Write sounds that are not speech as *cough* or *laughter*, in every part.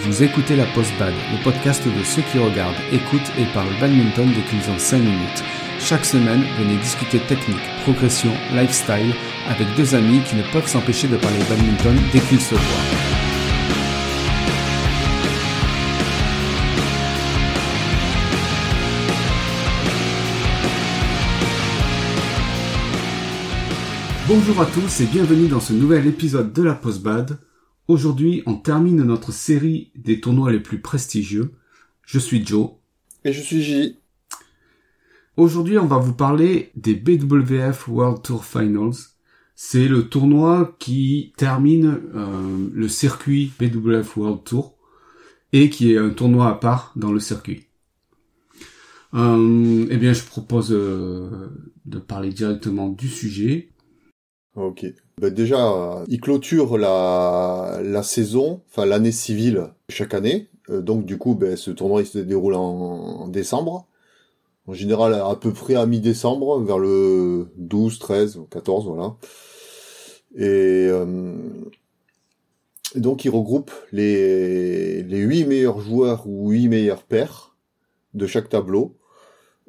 Vous écoutez la Post-Bad, le podcast de ceux qui regardent, écoutent et parlent badminton dès qu'ils ont 5 minutes. Chaque semaine, venez discuter technique, progression, lifestyle avec deux amis qui ne peuvent s'empêcher de parler badminton dès qu'ils se voient. Bonjour à tous et bienvenue dans ce nouvel épisode de la Post-Bad. Aujourd'hui, on termine notre série des tournois les plus prestigieux. Je suis Joe. Et je suis J. Aujourd'hui, on va vous parler des BWF World Tour Finals. C'est le tournoi qui termine euh, le circuit BWF World Tour et qui est un tournoi à part dans le circuit. Euh, eh bien, je propose euh, de parler directement du sujet. Ok. Ben déjà, il clôture la, la saison, enfin l'année civile chaque année. Euh, donc du coup, ben, ce tournoi il se déroule en, décembre. En général, à peu près à mi-décembre, vers le 12, 13, 14, voilà. Et, euh, donc il regroupe les, les 8 meilleurs joueurs ou 8 meilleurs pairs de chaque tableau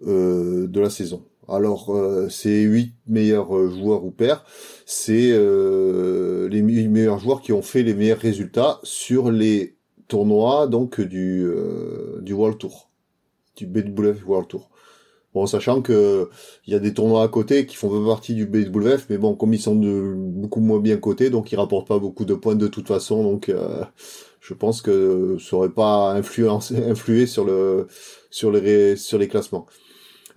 euh, de la saison. Alors, euh, ces huit meilleurs euh, joueurs ou pairs, c'est euh, les meilleurs joueurs qui ont fait les meilleurs résultats sur les tournois donc du euh, du World Tour, du BWF World Tour. Bon, sachant que il y a des tournois à côté qui font pas partie du BWF, mais bon, comme ils sont de beaucoup moins bien cotés, donc ils rapportent pas beaucoup de points de toute façon, donc euh, je pense que ça aurait pas influencé, influé sur le sur les sur les classements.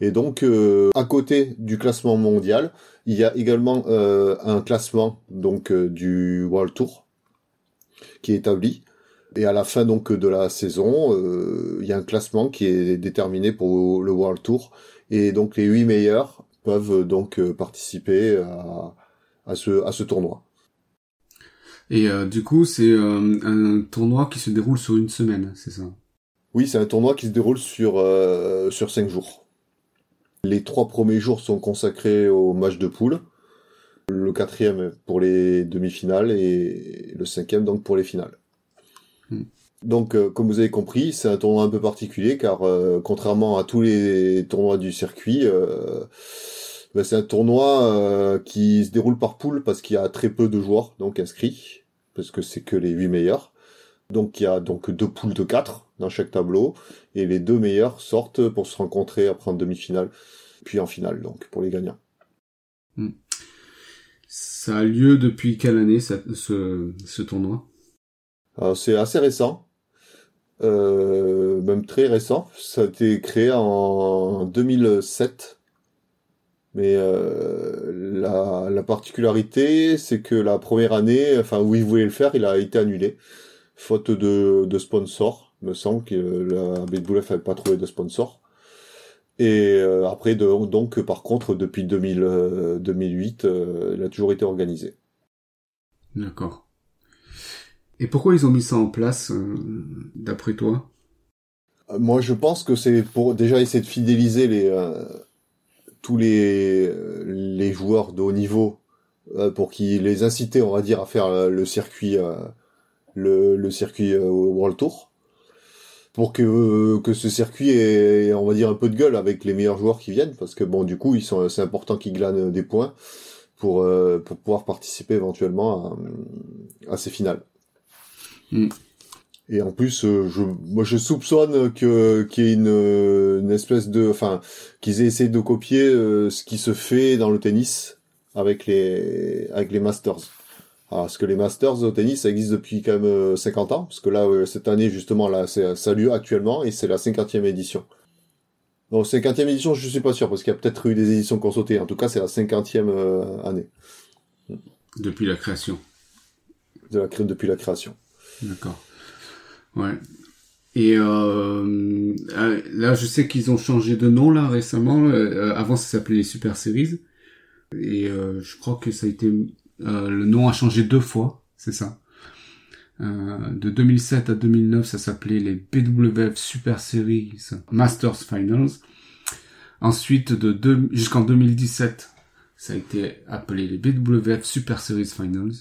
Et donc, euh, à côté du classement mondial, il y a également euh, un classement donc euh, du World Tour qui est établi. Et à la fin donc de la saison, il y a un classement qui est déterminé pour le World Tour. Et donc les huit meilleurs peuvent donc participer à, à, ce, à ce tournoi. Et du coup, c'est un tournoi qui se déroule sur une semaine, c'est ça? Oui, c'est un tournoi qui se déroule sur, sur cinq jours. Les trois premiers jours sont consacrés au match de poule. Le quatrième pour les demi-finales et le cinquième donc pour les finales. Hmm. Donc, euh, comme vous avez compris, c'est un tournoi un peu particulier car euh, contrairement à tous les tournois du circuit, euh, ben, c'est un tournoi euh, qui se déroule par poule parce qu'il y a très peu de joueurs donc inscrits parce que c'est que les huit meilleurs. Donc il y a donc deux poules de quatre dans chaque tableau et les deux meilleurs sortent pour se rencontrer après en demi-finale puis en finale donc pour les gagnants. Hmm. Ça a lieu depuis quelle année ça, ce, ce tournoi? Alors c'est assez récent, euh, même très récent. Ça a été créé en 2007. Mais euh, la, la particularité, c'est que la première année, enfin où ils voulaient le faire, il a été annulé, faute de, de sponsors. Il me semble que la BWF n'avait pas trouvé de sponsor. Et euh, après, de, donc, par contre, depuis 2000, euh, 2008, euh, il a toujours été organisé. D'accord. Et pourquoi ils ont mis ça en place, euh, d'après toi? Euh, Moi, je pense que c'est pour déjà essayer de fidéliser les euh, tous les euh, les joueurs de haut niveau euh, pour qu'ils les inciter, on va dire, à faire euh, le circuit euh, le, le circuit euh, World Tour pour que que ce circuit ait, on va dire, un peu de gueule avec les meilleurs joueurs qui viennent, parce que bon, du coup, ils sont, c'est important qu'ils glanent des points pour euh, pour pouvoir participer éventuellement à, à ces finales. Mm. Et en plus, euh, je, moi, je soupçonne que qu'il y ait une, une espèce de, enfin, qu'ils aient essayé de copier euh, ce qui se fait dans le tennis avec les avec les Masters. Alors, parce que les Masters au tennis, ça existe depuis quand même euh, 50 ans, parce que là, euh, cette année, justement, là, ça a lieu actuellement, et c'est la 50e édition. Donc, 50e édition, je suis pas sûr, parce qu'il y a peut-être eu des éditions qui ont sauté. En tout cas, c'est la 50e euh, année Depuis la création. de la, cré- depuis la création. D'accord. Ouais. Et euh, euh, là, je sais qu'ils ont changé de nom là récemment. Euh, avant, ça s'appelait les Super Series. Et euh, je crois que ça a été euh, le nom a changé deux fois, c'est ça. Euh, de 2007 à 2009, ça s'appelait les BWF Super Series Masters Finals. Ensuite, de deux- jusqu'en 2017, ça a été appelé les BWF Super Series Finals.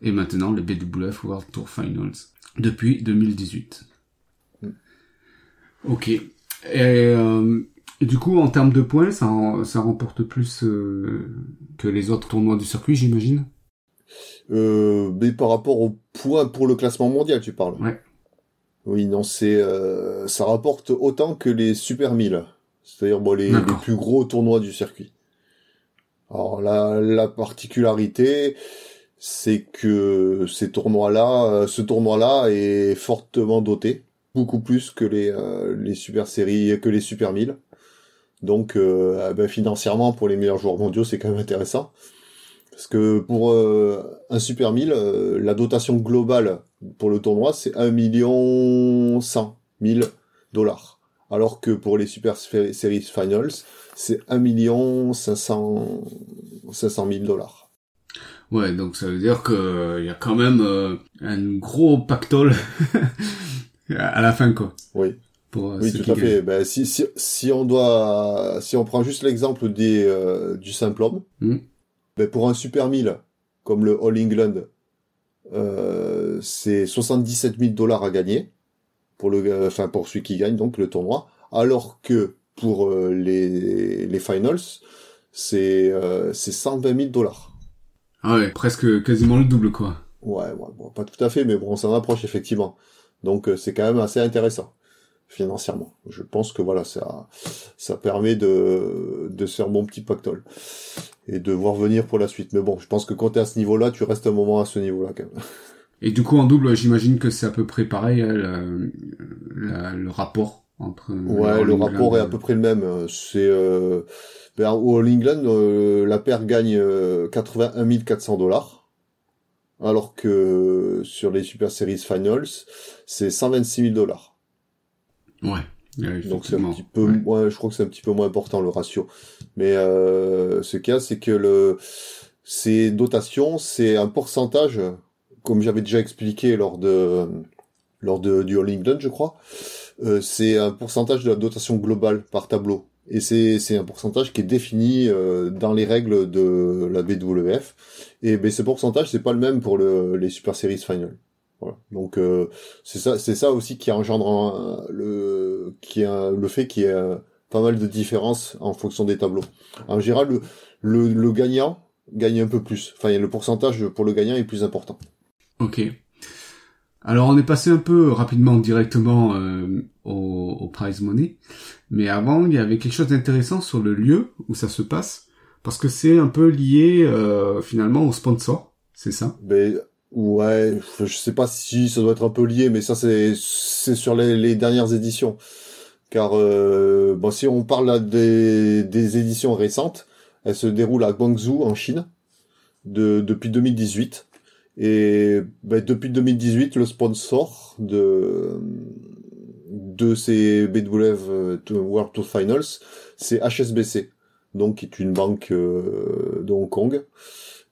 Et maintenant, les BWF World Tour Finals. Depuis 2018. Mm. Ok. Et, euh, et du coup, en termes de points, ça, ça remporte plus euh, que les autres tournois du circuit, j'imagine? Euh, mais par rapport au point pour le classement mondial, tu parles? Ouais. Oui, non, c'est euh, ça rapporte autant que les Super 1000, c'est-à-dire bon, les, plus gros tournois du circuit. Alors la, la particularité, c'est que ces tournois-là, euh, ce tournoi-là est fortement doté, beaucoup plus que les euh, les super séries, que les Super 1000. Donc euh, ah ben, financièrement, pour les meilleurs joueurs mondiaux, c'est quand même intéressant. Parce que pour euh, un Super 1000, euh, la dotation globale pour le tournoi, c'est 1 million 100 000 dollars. Alors que pour les Super Series Finals, c'est 1 million 500 500 000 dollars. Ouais, donc ça veut dire que il y a quand même euh, un gros pactole *laughs* à la fin, quoi. Oui, Pour euh, oui, tout à fait. Ben, si, si, si on doit, si on prend juste l'exemple des, euh, du simple homme, Mhm. ben, pour un Super 1000, comme le All England, euh, c'est 77 000 dollars à gagner pour le, euh, enfin pour celui qui gagne donc le tournoi, alors que pour euh, les les finals, c'est euh, c'est 120 000 dollars. Ah ouais, presque quasiment le double, quoi. Ouais, ouais, bon, pas tout à fait, mais bon, on s'en approche effectivement. Donc c'est quand même assez intéressant financièrement. Je pense que voilà, ça ça permet de de se faire mon petit pactole et de voir venir pour la suite. Mais bon, je pense que quand t'es à ce niveau-là, tu restes un moment à ce niveau-là quand même. Et du coup, en double, j'imagine que c'est à peu près pareil, hein, le, le rapport entre... Ouais, All le rapport est à peu près le même. Euh, C'est euh, ben, au All England, euh, la paire gagne euh, 81 400 dollars, alors que sur les Super Series Finals, c'est 126 000 dollars. Ouais. ouais, Donc c'est un petit peu Ouais. moins, je crois que c'est un petit peu moins important le ratio. Mais euh, ce qu'il y a, c'est que le ces dotations, c'est un pourcentage, comme j'avais déjà expliqué lors de lors de du All England, je crois. euh, c'est un pourcentage de la dotation globale par tableau. Et c'est c'est un pourcentage qui est défini euh, dans les règles de la BWF. Et ben ce pourcentage c'est pas le même pour le, les Super Series Final. Voilà. Donc euh, c'est ça c'est ça aussi qui engendre un- le qui a le fait qu'il y ait euh, pas mal de différences en fonction des tableaux. En général le, le, le gagnant gagne un peu plus. Enfin le pourcentage pour le gagnant est plus important. Ok. Alors on est passé un peu rapidement directement euh, au, au prize money, mais avant il y avait quelque chose d'intéressant sur le lieu où ça se passe, parce que c'est un peu lié euh, finalement au sponsor, c'est ça? Ben ouais, je sais pas si ça doit être un peu lié, mais ça c'est c'est sur les, les dernières éditions. Car euh, si on parle des, des éditions récentes, elles se déroulent à Guangzhou en Chine de, depuis 2018. Et ben, depuis 2018, le sponsor de de ces BWF euh, World Tour Finals, c'est HSBC, donc qui est une banque euh, de Hong Kong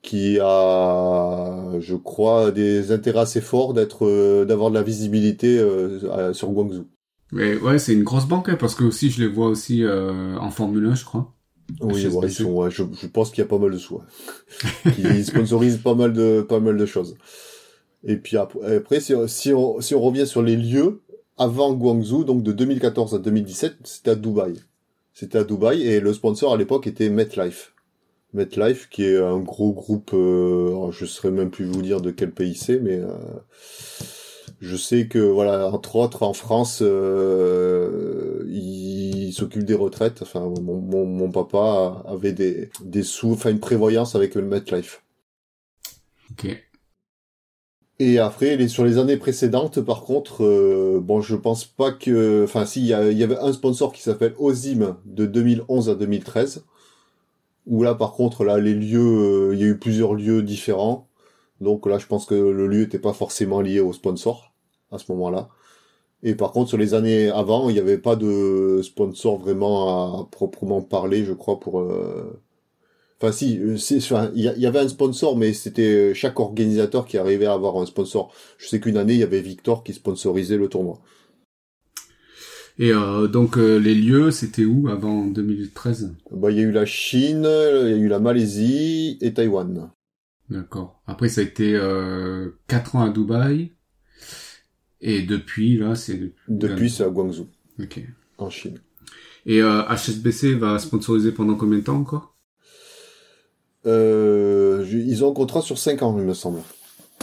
qui a, je crois, des intérêts assez forts d'être, euh, d'avoir de la visibilité euh, sur Guangzhou. Mais ouais, c'est une grosse banque, hein, parce que aussi je les vois aussi euh, en Formule 1, je crois. Oui, ouais, ils sont, ouais, je, je pense qu'il y a pas mal de sous. ouais. *laughs* Ils sponsorisent pas mal de, pas mal de choses. Et puis après, après si, si, on, si on revient sur les lieux, avant Guangzhou, donc de 2014 à 2017, c'était à Dubaï. C'était à Dubaï et le sponsor à l'époque était MetLife. MetLife, qui est un gros groupe, euh, je saurais même plus vous dire de quel pays c'est, mais euh, je sais que voilà, entre autres en France, euh, il s'occupe des retraites. Enfin, mon, mon, mon papa avait des, des sous, enfin une prévoyance avec le MetLife. Ok. Et après, les, sur les années précédentes, par contre, euh, bon, je pense pas que, enfin, si, il y, y avait un sponsor qui s'appelle Ozim de 2011 à 2013, où là, par contre, là, les lieux, euh, il y a eu plusieurs lieux différents. Donc là, je pense que le lieu n'était pas forcément lié au sponsor à ce moment-là. Et par contre, sur les années avant, il n'y avait pas de sponsor vraiment à proprement parler, je crois, pour. euh, Enfin, si, euh, il y avait un sponsor, mais c'était chaque organisateur qui arrivait à avoir un sponsor. Je sais qu'une année, il y avait Victor qui sponsorisait le tournoi. Et euh, donc euh, les lieux, c'était où avant 2013 Bah, il y a eu la Chine, il y a eu la Malaisie et Taïwan. D'accord. Après ça a été euh, 4 ans à Dubaï Et depuis, là, c'est... Depuis, c'est à Guangzhou, Ok. en Chine. Et euh, HSBC va sponsoriser pendant combien de temps encore? Euh, ils ont un contrat sur 5 ans, il me semble.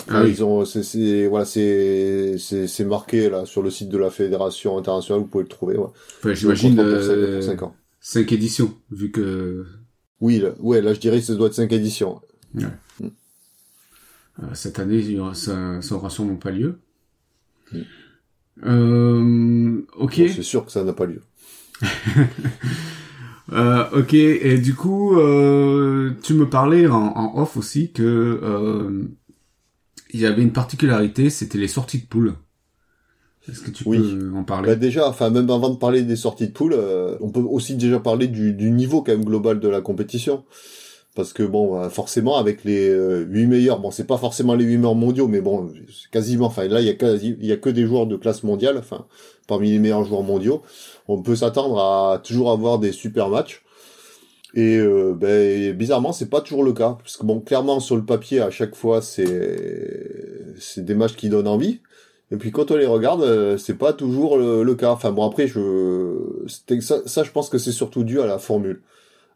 Ah oui. Ils ont, c'est, voilà, c'est, c'est, marqué là sur le site de la fédération internationale. Vous pouvez le trouver. Ouais. Enfin, j'imagine euh, pour cinq ans. cinq éditions, vu que Oui, là, ouais, là je dirais que ça doit être 5 éditions. euh, cette année, il y aura- ça, ça aura sûrement pas lieu. Mm. Euh, ok. Bon, c'est sûr que ça n'a pas lieu. *laughs* Euh, ok, et du coup, euh, tu me parlais en, en off aussi que euh, il y avait une particularité, c'était les sorties de poule. Est-ce que tu Oui. peux en parler? Bah déjà, enfin même avant de parler des sorties de poule, euh, on peut aussi déjà parler du, du niveau quand même global de la compétition. Parce que bon, euh, forcément avec les euh, 8 meilleurs, bon c'est pas forcément les 8 meilleurs mondiaux, mais bon, c'est quasiment, enfin là il y a quasi, il y a que des joueurs de classe mondiale, enfin parmi les meilleurs joueurs mondiaux, on peut s'attendre à toujours avoir des super matchs. Et euh, ben, bizarrement, c'est pas toujours le cas, parce que bon, clairement sur le papier à chaque fois c'est c'est des matchs qui donnent envie. Et puis quand on les regarde, euh, c'est pas toujours le, cas. Enfin bon après je ça, ça je pense que c'est surtout dû à la formule,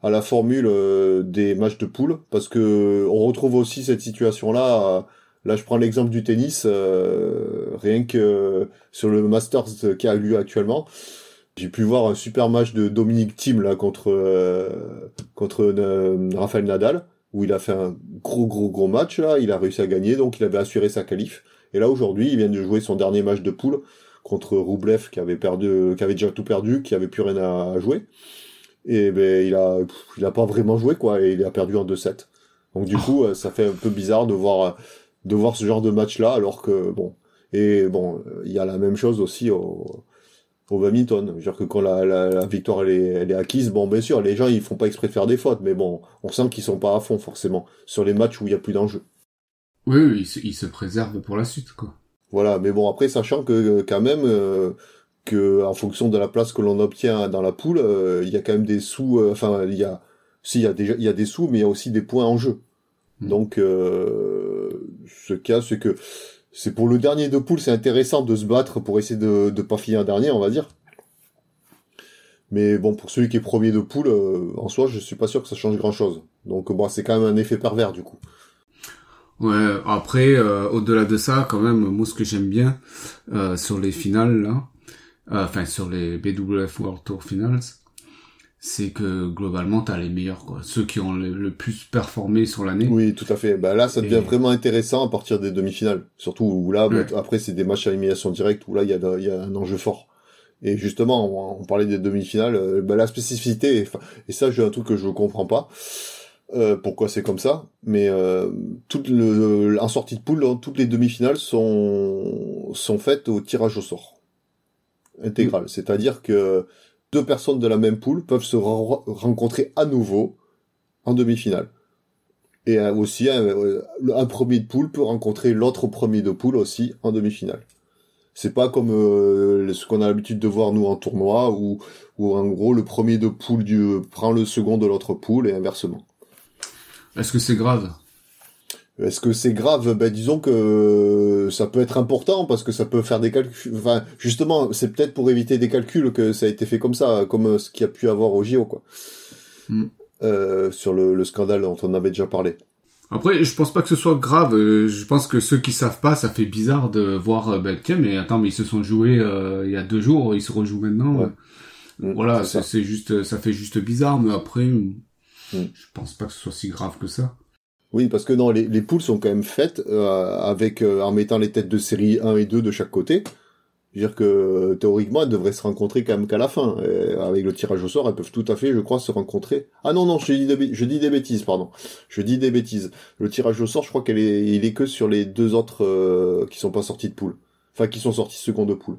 à la formule euh, des matchs de poule parce que on retrouve aussi cette situation là. là je prends l'exemple du tennis, euh, rien que sur le Masters qui a lieu actuellement, j'ai pu voir un super match de Dominique Thiem là contre euh, contre euh, Rafael Nadal où il a fait un gros gros gros match là, il a réussi à gagner donc il avait assuré sa qualif. Et là aujourd'hui, il vient de jouer son dernier match de poule contre Roublev qui avait perdu, qui avait déjà tout perdu, qui avait plus rien à jouer. Et ben il a, il a pas vraiment joué quoi, et il a perdu en 2-7. Donc du coup, euh, ça fait un peu bizarre de voir, de voir ce genre de match là, alors que bon, et bon, il y a la même chose aussi au, au badminton. Je veux dire que quand la, la, la victoire elle est, elle est acquise, bon bien sûr, les gens ils font pas exprès de faire des fautes, mais bon, on sent qu'ils sont pas à fond forcément sur les matchs où il y a plus d'enjeu. Oui, oui, il se, il se préserve pour la suite, quoi. Voilà, mais bon après sachant que euh, quand même euh, que en fonction de la place que l'on obtient dans la poule, euh, il y a quand même des sous. euh, enfin, il y a si il y a déjà il y a des sous, mais il y a aussi des points en jeu. Mm. Donc ce cas c'est que c'est pour le dernier de poule, c'est intéressant de se battre pour essayer de de pas finir dernier, on va dire. Mais bon, pour celui qui est premier de poule, euh, en soi, je suis pas sûr que ça change grand chose. Donc bon, c'est quand même un effet pervers du coup. Ouais, après, euh, au-delà de ça, quand même, moi, ce que j'aime bien euh, sur les finales, là, euh, enfin, sur les BWF World Tour Finals, c'est que, globalement, t'as les meilleurs, quoi. Ceux qui ont le, le plus performé sur l'année. Oui, tout à fait. Bah là, ça devient Et- vraiment intéressant à partir des demi-finales. Surtout où là, Ouais. bah, après, c'est des matchs à élimination directe où là, il y a, y a un enjeu fort. Et justement, on, on parlait des demi-finales. euh, bah, la spécificité, et, ça, j'ai un truc que je comprends pas. Euh, pourquoi c'est comme ça Mais euh, toute le, en sortie de poule, hein, toutes les demi-finales sont sont faites au tirage au sort intégral. C'est-à-dire que deux personnes de la même poule peuvent se re- rencontrer à nouveau en demi-finale. Et euh, aussi, euh, le- un premier de poule peut rencontrer l'autre premier de poule aussi en demi-finale. C'est pas comme euh, ce qu'on a l'habitude de voir nous en tournoi, où, où en gros le premier de poule du, prend le second de l'autre poule et inversement. Est-ce que c'est grave? Est-ce que c'est grave? Ben disons que ça peut être important parce que ça peut faire des calculs. Enfin, justement, c'est peut-être pour éviter des calculs que ça a été fait comme ça, comme ce qu'il y a pu avoir au JO, quoi. Mm. Euh, sur le, le scandale dont on avait déjà parlé. Après, je pense pas que ce soit grave. euh, Je pense que ceux qui savent pas, ça fait bizarre de voir, euh, ben, tiens, mais attends, mais ils se sont joués euh, il y a deux jours, ils se rejouent maintenant. Ouais. Euh, Mm, Voilà, c'est juste, ça fait juste bizarre, mais après, Mm. je pense pas que ce soit si grave que ça. Oui, parce que non, les, les poules sont quand même faites euh, avec euh, en mettant les têtes de série 1 et 2 de chaque côté. Je veux dire que théoriquement, elles devraient se rencontrer quand même qu'à la fin. Et avec le tirage au sort, elles peuvent tout à fait, je crois, se rencontrer. Ah non, non, je dis des, bê- je dis des bêtises, pardon. Je dis des bêtises. Le tirage au sort, je crois qu'elle est, il est que sur les deux autres euh, qui sont pas sortis de poule. Enfin, qui sont sortis second de poule.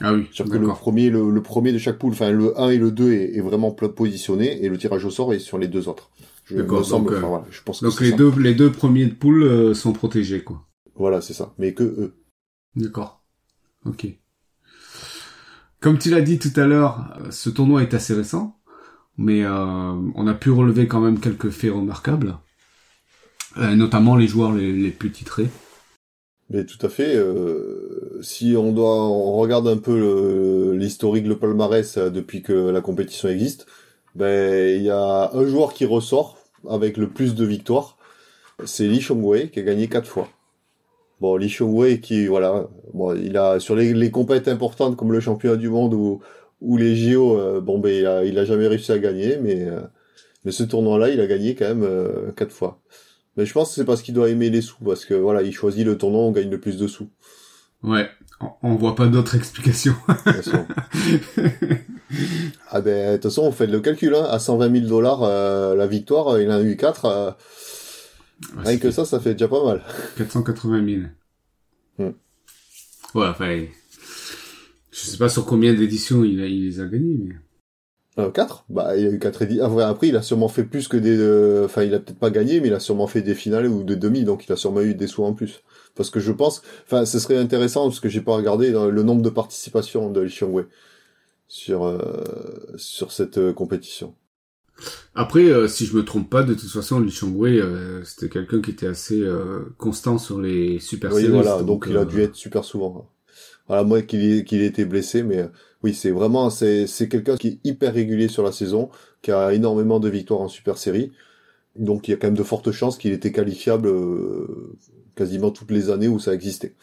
Ah oui, C'est-à-dire que le premier, le, le premier de chaque poule, enfin le 1 et le 2 est, est vraiment positionné et le tirage au sort est sur les deux autres. Je, D'accord, donc, euh, enfin, voilà, je pense que Donc c'est les ça. deux, les deux premiers de poule euh, sont protégés, quoi. Voilà, c'est ça. Mais que eux. D'accord. Ok. Comme tu l'as dit tout à l'heure, euh, ce tournoi est assez récent, mais euh, on a pu relever quand même quelques faits remarquables, Euh, notamment les joueurs les, les plus titrés. Mais tout à fait. euh, si on doit, on regarde un peu l'historique, le, palmarès depuis que la compétition existe, ben il y a un joueur qui ressort avec le plus de victoires, c'est Li Chongwei qui a gagné quatre fois. Bon, Li Chongwei qui voilà, bon, il a sur les, les compétitions importantes comme le championnat du monde ou ou les JO, euh, bon ben il a, il a jamais réussi à gagner, mais euh, mais ce tournoi-là, il a gagné quand même euh, quatre fois. Mais je pense que c'est parce qu'il doit aimer les sous, parce que voilà, il choisit le tournoi où on gagne le plus de sous. Ouais, on voit pas d'autres explications. ah ben, de toute façon, on fait le calcul, hein. À 120 000 dollars, la victoire, il en a eu 4. Rien que ça, ça fait déjà pas mal. 480 000. Hmm. Ouais, enfin, je sais pas sur combien d'éditions il, il les a gagnés, mais... Euh, 4 Bah, il y a eu 4 éditions. après, il a sûrement fait plus que des... Euh, enfin, il a peut-être pas gagné, mais il a sûrement fait des finales ou des demi, donc il a sûrement eu des sous en plus. Parce que je pense... Enfin, ce serait intéressant, parce que j'ai pas regardé le nombre de participations de Li sur, euh, sur cette euh, compétition. Après, si je me trompe pas, de toute façon, Li c'était quelqu'un qui était assez constant sur les super oui, voilà, donc, il a dû être super souvent. Voilà, moi qu'il qu'il ait été blessé, mais euh, oui, c'est vraiment c'est c'est quelqu'un qui est hyper régulier sur la saison, qui a énormément de victoires en super série. Donc il y a quand même de fortes chances qu'il était qualifiable euh, quasiment toutes les années où ça existait.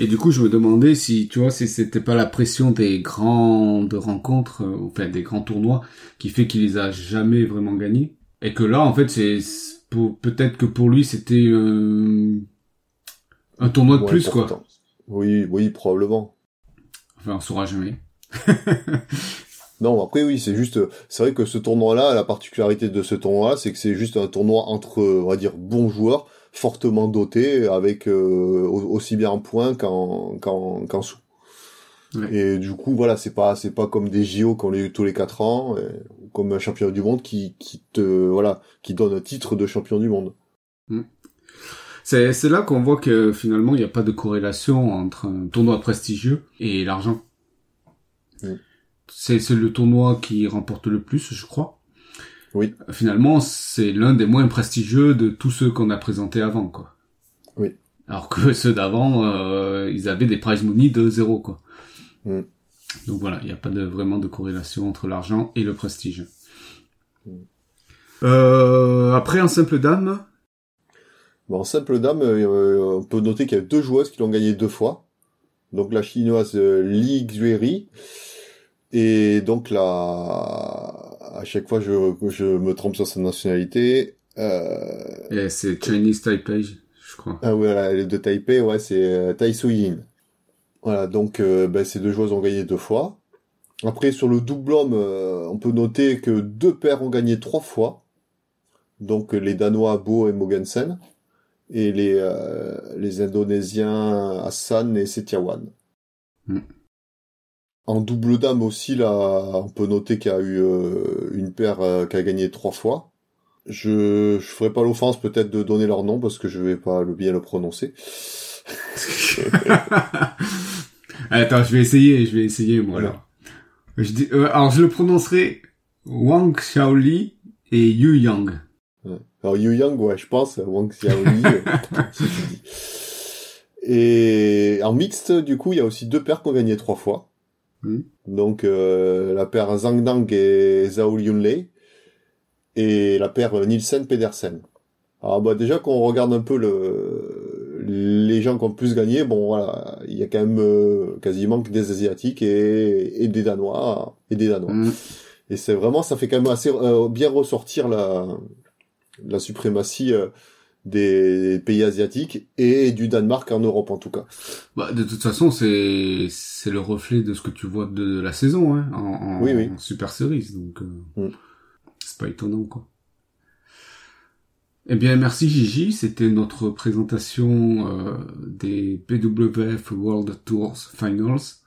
Et du coup, je me demandais si, tu vois, si c'était pas la pression des grandes rencontres, euh, enfin des grands tournois, qui fait qu'il les a jamais vraiment gagnés, et que là, en fait, c'est peut-être que pour lui, c'était un tournoi de plus, quoi. Oui, oui, probablement. Enfin, on saura jamais. *laughs* non, après oui, c'est juste, c'est vrai que ce tournoi-là, la particularité de ce tournoi-là, c'est que c'est juste un tournoi entre, on va dire, bons joueurs, fortement dotés, avec euh, aussi bien en points qu'en qu'en sous. Et du coup, voilà, c'est pas c'est pas comme des JO qu'on les eu tous les quatre ans, comme un champion du monde qui qui te voilà qui donne un titre de champion du monde. Mm. C'est, là qu'on voit que finalement il n'y a pas de corrélation entre un tournoi prestigieux et l'argent. C'est, le tournoi qui remporte le plus, je crois. Oui. Finalement, c'est l'un des moins prestigieux de tous ceux qu'on a présentés avant, quoi. Oui. Alors que *laughs* ceux d'avant, euh, ils avaient des prize money de zéro, quoi. Mm. Donc voilà, il n'y a pas de, vraiment de corrélation entre l'argent et le prestige. Mm. Euh, après, en simple dame, Bon, en simple dame, euh, on peut noter qu'il y a deux joueuses qui l'ont gagné deux fois. Donc la chinoise euh, Li Xueri et donc là, à chaque fois je, je me trompe sur sa nationalité. Euh... c'est Chinese Taipei, je crois. Ah ouais, les deux Taipei, ouais, c'est euh, Tai Yin. Voilà, donc euh, ben, ces deux joueuses ont gagné deux fois. Après sur le double homme, on peut noter que deux paires ont gagné trois fois. Donc les Danois Bo et Mogensen et les, les Indonésiens Hassan et Setiawan. Hmm. En double dame aussi, là, on peut noter qu'il y a eu euh, une paire euh, qui a gagné trois fois. Je je ferai pas l'offense peut-être de donner leur nom parce que je vais pas le bien le prononcer. *laughs* Attends, je vais essayer, je vais essayer moi alors. Je dis, alors je le prononcerai Wang Xiaoli et Yu Yang. Alors Yu Yang, ouais, je pense, Wang Xiaoli. *laughs* Et en mixte, du coup, il y a aussi deux paires qui ont gagné trois fois. Hmm. Donc euh, la paire Zhang Dang et Zhao Yunlei et la paire Nielsen Pedersen. Alors bah déjà qu'on regarde un peu le les gens qui ont plus gagné, bon voilà, il y a quand même euh, quasiment que des asiatiques et, et des danois et des danois. Hmm. Et c'est vraiment ça fait quand même assez euh, bien ressortir la la suprématie euh, des pays asiatiques et du Danemark en Europe en tout cas. Bah, de toute façon, c'est c'est le reflet de ce que tu vois de la saison hein, en, en, Super Series, donc euh, mm. c'est pas étonnant quoi. Eh bien, merci Gigi, c'était notre présentation euh, des BWF World Tours Finals.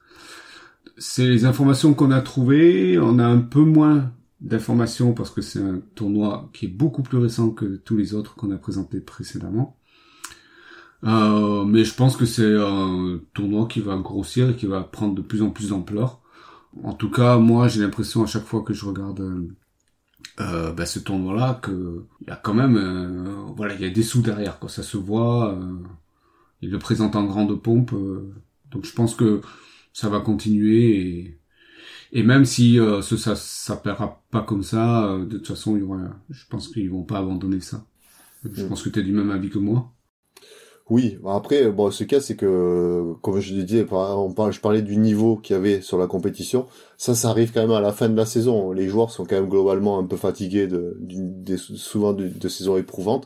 C'est les informations qu'on a trouvées, on a un peu moins d'informations parce que c'est un tournoi qui est beaucoup plus récent que tous les autres qu'on a présentés précédemment. Euh, mais je pense que c'est un tournoi qui va grossir et qui va prendre de plus en plus d'ampleur. En tout cas, moi, j'ai l'impression à chaque fois que je regarde euh, bah, ce tournoi-là que il y a quand même, euh, voilà, il y a des sous derrière, quoi. Ça se voit. Euh, il le présente en grande pompe. Donc je pense que ça va continuer et, et même si euh, ce, ça ça paiera pas comme ça, euh, de toute façon, il y aura, je pense qu'ils vont pas abandonner ça. Je Mm. pense que tu es du même avis que moi. Oui, bon, après, bon, ce cas, c'est que, comme je disais, par- on parle, je parlais du niveau qu'il y avait sur la compétition. Ça, ça arrive quand même à la fin de la saison. Les joueurs sont quand même globalement un peu fatigués de, des, souvent de, de saisons éprouvantes.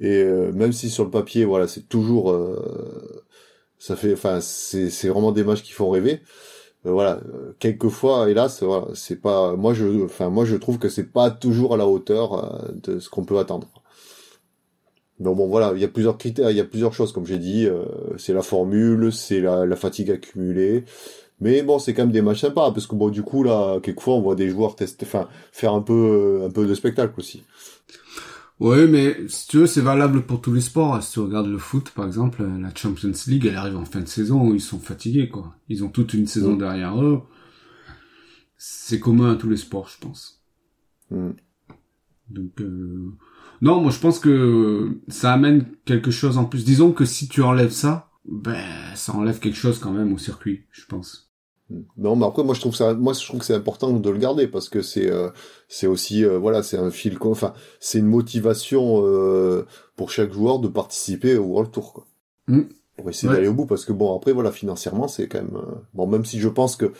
Et euh, même si sur le papier, voilà, c'est toujours, euh, ça fait, enfin, c'est, c'est vraiment des matchs qui font rêver. Euh, voilà, euh, quelquefois, hélas, voilà, c'est pas, moi je, enfin, moi je trouve que c'est pas toujours à la hauteur euh, de ce qu'on peut attendre. Donc bon voilà, il y a plusieurs critères, il y a plusieurs choses comme j'ai dit, c'est la formule, c'est la, la fatigue accumulée. Mais bon, c'est quand même des matchs sympas parce que bon du coup là, quelquefois on voit des joueurs tester enfin faire un peu un peu de spectacle aussi. Ouais, mais si tu veux, c'est valable pour tous les sports. Si tu regardes le foot, par exemple, la Champions League, elle arrive en fin de saison, ils sont fatigués, quoi. Ils ont toute une saison Mm. derrière eux. C'est commun à tous les sports, je pense. Mm. Donc, euh... non, moi je pense que ça amène quelque chose en plus. Disons que si tu enlèves ça, ben, ça enlève quelque chose quand même au circuit, je pense. Non, mais après moi je trouve ça moi je trouve que c'est important de le garder parce que c'est euh, c'est aussi euh, voilà, c'est un fil enfin, c'est une motivation euh, pour chaque joueur de participer au World Tour quoi. Mm. Pour essayer Ouais. d'aller au bout parce que bon après voilà, financièrement, c'est quand même euh, bon même si je pense que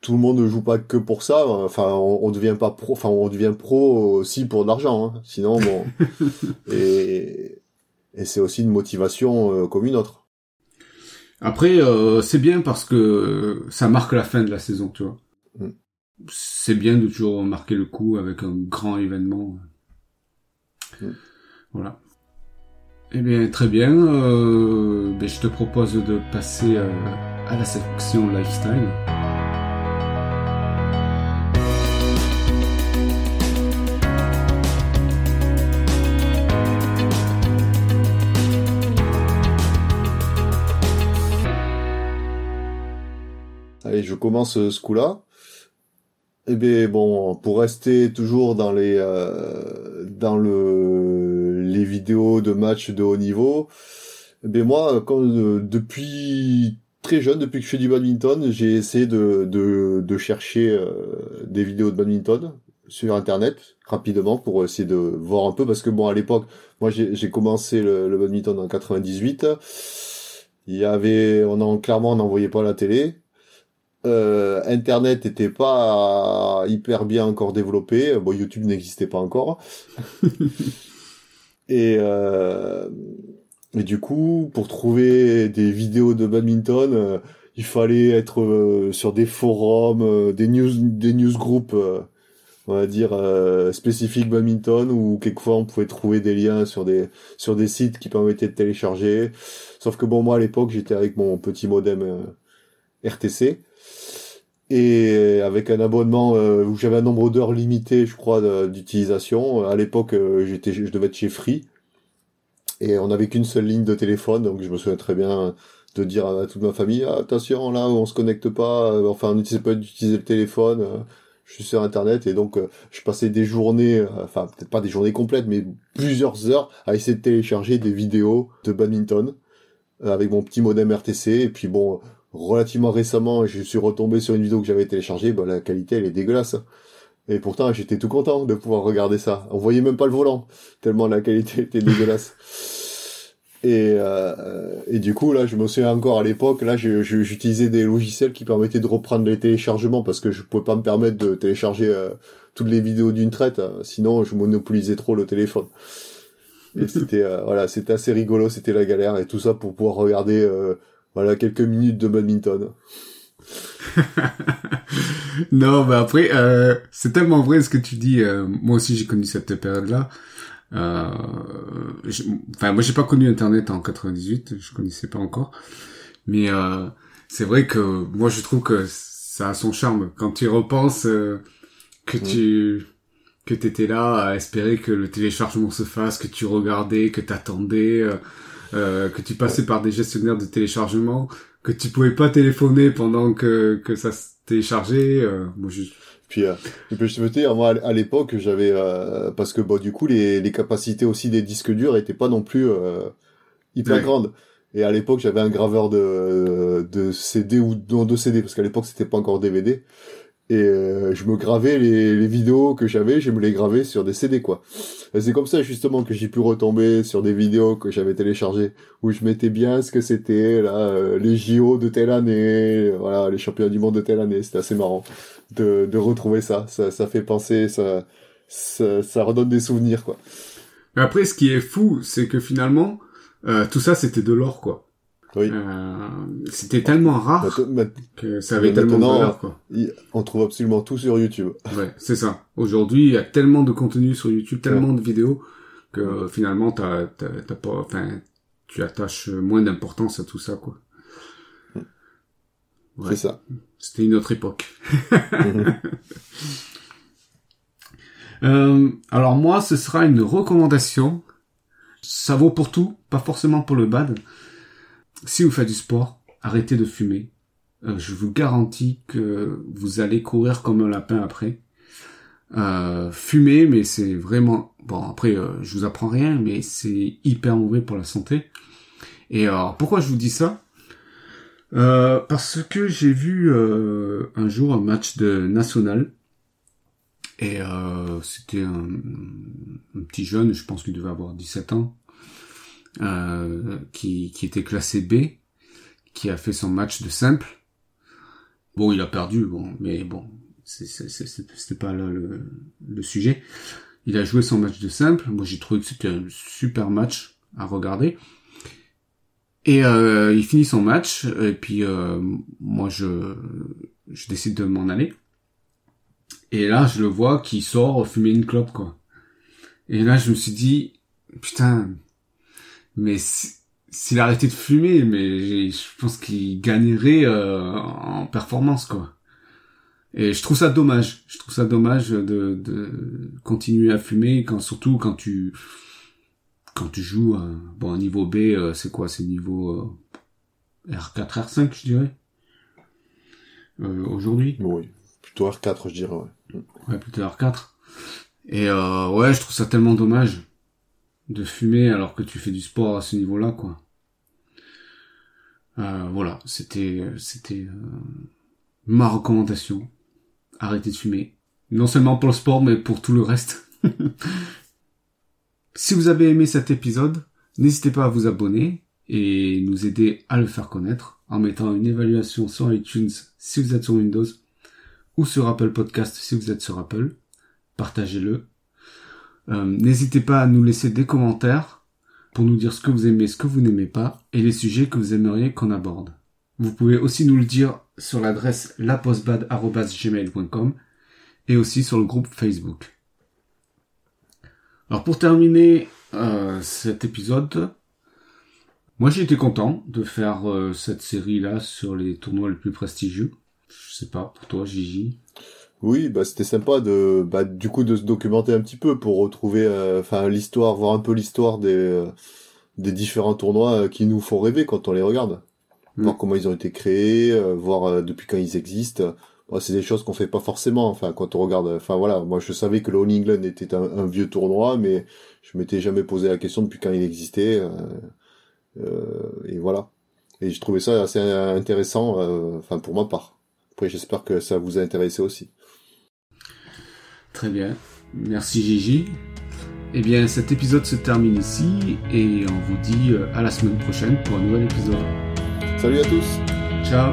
tout le monde ne joue pas que pour ça, euh, enfin on, on devient pas pro enfin on devient pro aussi pour de l'argent hein. Sinon bon *laughs* et et c'est aussi une motivation euh, comme une autre. Après, euh, c'est bien parce que ça marque la fin de la saison, tu vois. Mm. C'est bien de toujours marquer le coup avec un grand événement. Mm. Voilà. Eh bien, très bien. Euh, ben, je te propose de passer euh, à la section lifestyle. Allez, je commence euh, ce coup-là. Eh bien, bon, pour rester toujours dans les euh, dans le les vidéos de matchs de haut niveau, eh bien moi, quand euh, depuis très jeune, depuis que je fais du badminton, j'ai essayé de de, de chercher euh, des vidéos de badminton sur internet rapidement pour essayer de voir un peu parce que bon à l'époque, moi j'ai commencé le, le badminton en 98. Il y avait, on en clairement on n'en voyait pas la télé. Euh, Internet était pas hyper bien encore développé. Bon, YouTube n'existait pas encore. *laughs* et, euh, et du coup, pour trouver des vidéos de badminton, euh, il fallait être euh, sur des forums, euh, des news, des newsgroups, on va dire spécifiques badminton, où quelquefois on pouvait trouver des liens sur des sur des sites qui permettaient de télécharger. Sauf que bon, moi à l'époque, j'étais avec mon petit modem RTC et avec un abonnement euh, où j'avais un nombre d'heures limité, je crois, d'utilisation. À l'époque, euh, je devais être chez Free et on n'avait qu'une seule ligne de téléphone, donc je me souviens très bien de dire à toute ma famille attention là on se connecte pas, euh, enfin on n'utilise pas d'utiliser le téléphone. je suis sur internet et donc je passais des journées, enfin peut-être pas des journées complètes, mais plusieurs heures à essayer de télécharger des vidéos de badminton avec mon petit modem RTC et puis bon relativement récemment, je suis retombé sur une vidéo que j'avais téléchargée, bah, la qualité elle est dégueulasse. Et pourtant, j'étais tout content de pouvoir regarder ça. On voyait même pas le volant, tellement la qualité était dégueulasse. Et, euh, et du coup, là, je me souviens encore à l'époque, là, j'utilisais des logiciels qui permettaient de reprendre les téléchargements parce que je pouvais pas me permettre de télécharger euh, toutes les vidéos d'une traite, sinon je monopolisais trop le téléphone. Et c'était euh, voilà, c'était assez rigolo, c'était la galère et tout ça pour pouvoir regarder euh, voilà quelques minutes de badminton. *laughs* non, mais après, euh, c'est tellement vrai ce que tu dis. euh, moi aussi, j'ai connu cette période-là. Euh, je- enfin, moi, j'ai pas connu Internet en 98. Je connaissais pas encore. Mais euh, c'est vrai que moi, je trouve que ça a son charme quand tu y repenses euh, que Mm. tu que t'étais là à espérer que le téléchargement se fasse, que tu regardais, que t'attendais, euh, euh, que tu passais par des gestionnaires de téléchargement, que tu pouvais pas téléphoner pendant que que ça se téléchargeait. euh, moi, je... Puis, euh, je te dire, moi à l'époque, j'avais euh, parce que bon, du coup, les, les capacités aussi des disques durs étaient pas non plus euh, hyper Ouais. grandes. Et à l'époque, j'avais un graveur de, de CD ou non de CD parce qu'à l'époque c'était pas encore DVD. Et euh, je me gravais les, les vidéos que j'avais, je me les gravais sur des CD quoi. C'est comme ça justement que j'ai pu retomber sur des vidéos que j'avais téléchargées où je mettais bien ce que c'était là, euh, les JO de telle année, voilà, les championnats du monde de telle année. C'était assez marrant de, de retrouver ça. ça. Ça fait penser, ça, ça, ça redonne des souvenirs quoi. Mais après, ce qui est fou, c'est que finalement, euh, tout ça, c'était de l'or, quoi. Oui. Euh, c'était tellement rare Maintenant- que ça avait tellement de valeur, quoi. on trouve absolument tout sur YouTube. Ouais, c'est ça. Aujourd'hui, il y a tellement de contenu sur YouTube, tellement de vidéos que euh, finalement, t'as, t'as, t'as pas, enfin, tu attaches moins d'importance à tout ça, quoi. Ouais. C'est ça. C'était une autre époque. *laughs* *laughs* Euh, alors moi, ce sera une recommandation. Ça vaut pour tout, pas forcément pour le bad. Si vous faites du sport, arrêtez de fumer. Euh, je vous garantis que vous allez courir comme un lapin après. Euh, fumer, mais c'est vraiment bon. Après, euh, je vous apprends rien, mais c'est hyper mauvais pour la santé. Et alors, pourquoi je vous dis ça? Euh, Parce que j'ai vu euh, un jour un match de national et c'était un, un petit jeune, je pense qu'il devait avoir 17 ans, euh, qui, qui était classé B, qui a fait son match de simple. Bon, il a perdu, bon, mais bon, c'était pas là le, le sujet. Il a joué son match de simple. Moi, j'ai trouvé que c'était un super match à regarder. Et euh, il finit son match, et puis euh, moi, je, je décide de m'en aller. Et là, je le vois qui sort fumer une clope, quoi. Et là, je me suis dit, putain, mais si- s'il arrêtait de fumer, mais je pense qu'il gagnerait euh, en performance, quoi. Et je trouve ça dommage. Je trouve ça dommage de, de continuer à fumer, quand surtout quand tu quand tu joues à, bon, un niveau B, euh, c'est quoi? C'est niveau euh, R4, R5, je dirais. Euh, Aujourd'hui. Oui. Plutôt R4, je dirais, ouais. Ouais, plutôt R4. Et euh, ouais, je trouve ça tellement dommage de fumer alors que tu fais du sport à ce niveau-là, quoi. Euh, voilà, c'était c'était euh, ma recommandation. Arrêtez de fumer. Non seulement pour le sport, mais pour tout le reste. *laughs* si vous avez aimé cet épisode, n'hésitez pas à vous abonner et nous aider à le faire connaître en mettant une évaluation sur iTunes si vous êtes sur Windows ou sur Apple Podcast si vous êtes sur Apple. Partagez-le. Euh, N'hésitez pas à nous laisser des commentaires pour nous dire ce que vous aimez, ce que vous n'aimez pas et les sujets que vous aimeriez qu'on aborde. Vous pouvez aussi nous le dire sur l'adresse lapostbad.gmail.com et aussi sur le groupe Facebook. Alors pour terminer euh, cet épisode, moi été content de faire euh, cette série-là sur les tournois les plus prestigieux. Je sais pas, pour toi Gigi? Oui, bah c'était sympa de, bah du coup de se documenter un petit peu pour retrouver, euh, enfin l'histoire, voir un peu l'histoire des euh, des différents tournois euh, qui nous font rêver quand on les regarde, Mm. voir comment ils ont été créés, euh, voir euh, depuis quand ils existent. Bon, c'est des choses qu'on fait pas forcément. Enfin, quand on regarde, enfin voilà, moi je savais que le All England était un, un vieux tournoi, mais je m'étais jamais posé la question depuis quand il existait. euh, euh, et voilà. Et je trouvais ça assez intéressant, euh, enfin pour ma part. Après, j'espère que ça vous a intéressé aussi. Très bien. Merci Gigi. Eh bien, cet épisode se termine ici et on vous dit euh, à la semaine prochaine pour un nouvel épisode. Salut à tous Ciao